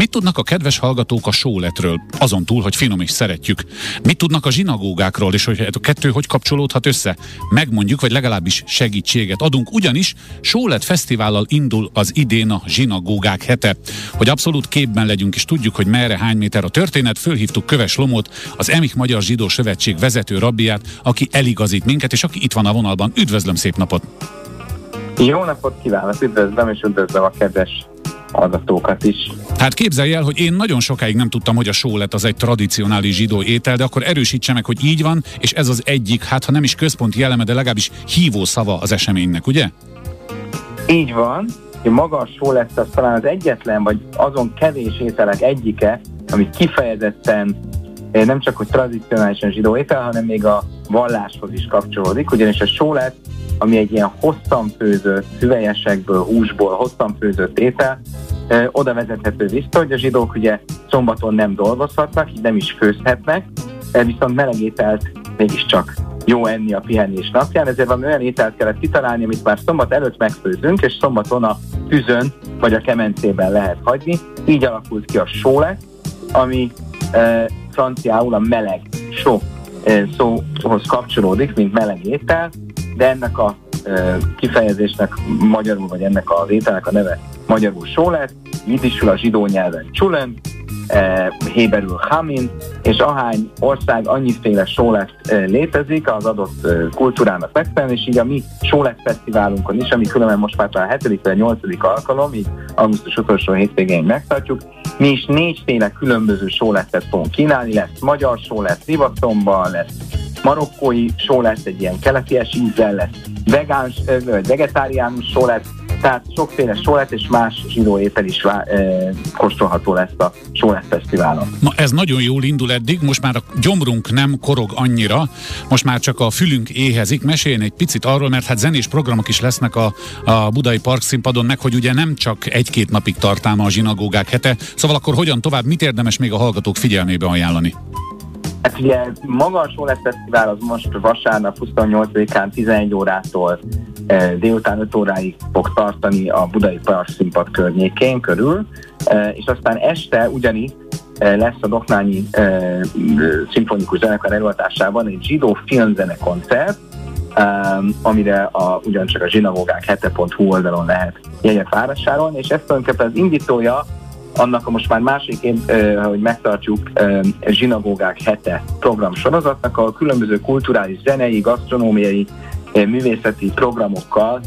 Mit tudnak a kedves hallgatók a sóletről, azon túl, hogy finom és szeretjük? Mit tudnak a zsinagógákról, és hogy a kettő hogy kapcsolódhat össze? Megmondjuk, vagy legalábbis segítséget adunk, ugyanis Sólet Fesztivállal indul az idén a zsinagógák hete. Hogy abszolút képben legyünk, és tudjuk, hogy merre hány méter a történet, fölhívtuk Köves Lomót, az Emik Magyar Zsidó Szövetség vezető rabbiát, aki eligazít minket, és aki itt van a vonalban. Üdvözlöm, szép napot! Jó napot kívánok, üdvözlöm, és üdvözlöm a kedves hallgatókat is. Hát képzelj el, hogy én nagyon sokáig nem tudtam, hogy a sólet az egy tradicionális zsidó étel, de akkor erősítse meg, hogy így van, és ez az egyik, hát ha nem is központi eleme, de legalábbis hívó szava az eseménynek, ugye? Így van, maga a sólet az talán az egyetlen, vagy azon kevés ételek egyike, ami kifejezetten eh, nem csak hogy tradicionálisan zsidó étel, hanem még a valláshoz is kapcsolódik, ugyanis a sólet ami egy ilyen hosszan főzött, hüvelyesekből, húsból hosszan főzött étel, oda vezethető vissza, hogy a zsidók ugye szombaton nem dolgozhatnak, így nem is főzhetnek, viszont meleg ételt mégiscsak jó enni a pihenés napján, ezért van olyan ételt kellett kitalálni, amit már szombat előtt megfőzünk, és szombaton a tűzön vagy a kemencében lehet hagyni. Így alakult ki a sóle, ami e, franciául a meleg só e, szóhoz kapcsolódik, mint meleg étel, de ennek a kifejezésnek magyarul, vagy ennek az ételnek a neve magyarul sólet, jidisül a zsidó nyelven csulen, e, héberül hamin, és ahány ország annyiféle sólet létezik az adott kultúrának megfelelően, és így a mi sólet fesztiválunkon is, ami különben most már a 7. vagy 8. alkalom, így augusztus utolsó hétvégén megtartjuk, mi is négyféle különböző sóletet fogunk kínálni, lesz magyar sólet rivatomban, lesz marokkói só lesz, egy ilyen keleties ízzel lesz, vegán, vagy vegetáriánus só lesz, tehát sokféle sólet és más zsidó étel is vá, e, kóstolható lesz a Sólet Fesztiválon. Na ez nagyon jól indul eddig, most már a gyomrunk nem korog annyira, most már csak a fülünk éhezik. Meséljen egy picit arról, mert hát zenés programok is lesznek a, a Budai Park színpadon, meg hogy ugye nem csak egy-két napig tartalma a zsinagógák hete, szóval akkor hogyan tovább, mit érdemes még a hallgatók figyelmébe ajánlani? Hát ugye maga a Sólet Fesztivál az most vasárnap 28-án 11 órától e, délután 5 óráig fog tartani a Budai Park színpad környékén körül, e, és aztán este ugyanígy e, lesz a Doknányi szimfonikus zenekar előadásában egy zsidó filmzenekoncert, um, amire a, ugyancsak a zsinagógák hete.hu oldalon lehet jegyet vásárolni, és ezt tulajdonképpen az indítója annak a most már év, hogy megtartjuk zsinagógák hete program sorozatnak, a különböző kulturális, zenei, gasztronómiai, művészeti programokkal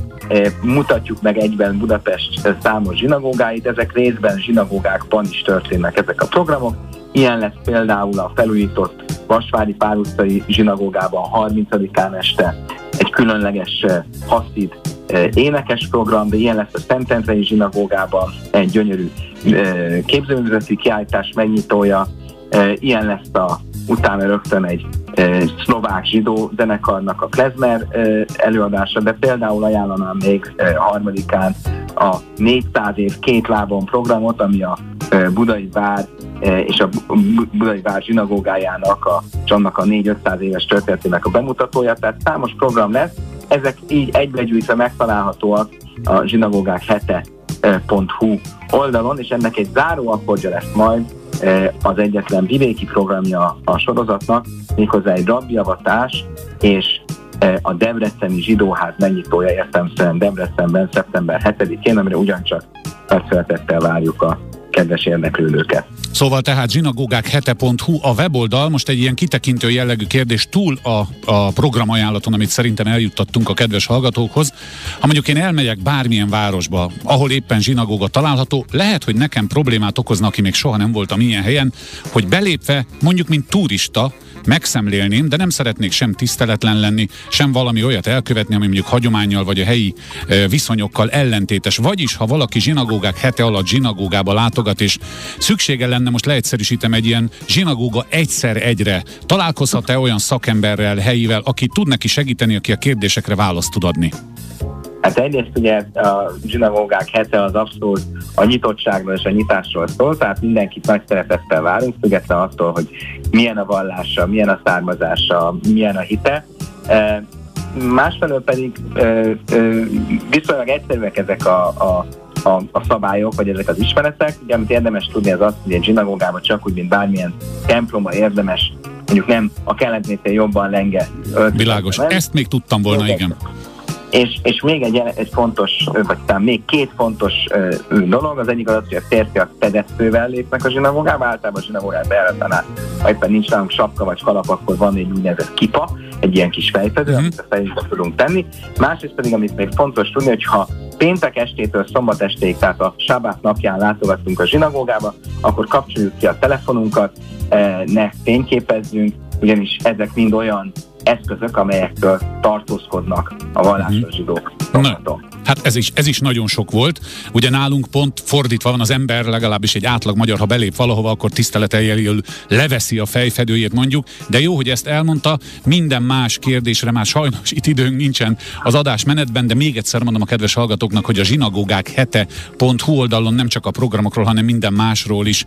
mutatjuk meg egyben Budapest számos zsinagógáit. Ezek részben zsinagógákban is történnek ezek a programok. Ilyen lesz például a felújított Vasvári Pál utcai zsinagógában 30-án este egy különleges haszid énekes program, de ilyen lesz a Szentendrei zsinagógában. Egy gyönyörű képzőművészeti kiállítás megnyitója, ilyen lesz a utána rögtön egy szlovák zsidó zenekarnak a klezmer előadása, de például ajánlanám még harmadikán a 400 év két lábon programot, ami a Budai Vár és a Budai Vár zsinagógájának, a, annak a 4-500 éves történetének a bemutatója, tehát számos program lesz, ezek így egybegyűjtve megtalálhatóak a zsinagógák hete.hu oldalon, és ennek egy záró akkordja lesz majd az egyetlen vidéki programja a sorozatnak, méghozzá egy rabjavatás, és a Debreceni zsidóház megnyitója értelmszerűen Debrecenben szeptember 7-én, amire ugyancsak nagy várjuk a kedves érdeklődőket. Szóval tehát zsinagógák hete.hu a weboldal, most egy ilyen kitekintő jellegű kérdés túl a, a programajánlaton, amit szerintem eljuttattunk a kedves hallgatókhoz. Ha mondjuk én elmegyek bármilyen városba, ahol éppen zsinagóga található, lehet, hogy nekem problémát okozna, aki még soha nem voltam ilyen helyen, hogy belépve, mondjuk mint turista, megszemlélném, de nem szeretnék sem tiszteletlen lenni, sem valami olyat elkövetni, ami mondjuk hagyományjal vagy a helyi viszonyokkal ellentétes. Vagyis, ha valaki zsinagógák hete alatt zsinagógába látogat, és szüksége lenne, most leegyszerűsítem egy ilyen zsinagóga egyszer egyre, találkozhat-e olyan szakemberrel, helyivel, aki tud neki segíteni, aki a kérdésekre választ tud adni? Hát egyrészt ugye a zsinagógák hete az abszolút a nyitottságról és a nyitásról szól, tehát mindenkit nagy szeretettel várunk, független attól, hogy milyen a vallása, milyen a származása, milyen a hite. Másfelől pedig viszonylag egyszerűek ezek a, a a, a szabályok, vagy ezek az ismeretek. Ugye, amit érdemes tudni, az az, hogy egy zsinagógában csak úgy, mint bármilyen templomba érdemes mondjuk nem a keletnél jobban lenge. Világos, ezt még tudtam volna, igen. És, és még egy, egy fontos, vagy talán még két fontos uh, dolog, az egyik az hogy a férfiak fedezővel lépnek a zsinagógába, általában a zsinagógába bejáratánál, ha éppen nincs nálunk sapka vagy kalap, akkor van egy úgynevezett kipa, egy ilyen kis fejfedő, uh-huh. amit a fejünkbe tudunk tenni. Másrészt pedig, amit még fontos tudni, hogy ha péntek estétől szombat estéig, tehát a sabát napján látogatunk a zsinagógába, akkor kapcsoljuk ki a telefonunkat, ne fényképezzünk, ugyanis ezek mind olyan eszközök, amelyektől tartózkodnak a vallásos mhm. zsidók. Na, hát ez is, ez is nagyon sok volt. Ugye nálunk pont fordítva van az ember, legalábbis egy átlag magyar, ha belép valahova, akkor tiszteleteljel leveszi a fejfedőjét mondjuk, de jó, hogy ezt elmondta, minden más kérdésre már sajnos itt időnk nincsen az adás menetben, de még egyszer mondom a kedves hallgatóknak, hogy a zsinagógák hete.hu oldalon nem csak a programokról, hanem minden másról is,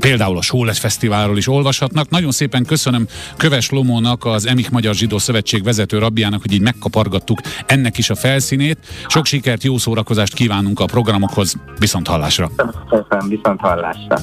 például a Sóles Fesztiválról is olvashatnak. Nagyon szépen köszönöm Köves Lomónak, az Emik Magyar Zsidó Szövetség vezető rabbiának, hogy így megkapargattuk ennek is a felszínét. Sok sikert, jó szórakozást kívánunk a programokhoz. Viszont hallásra! Köszönöm, viszont hallásra!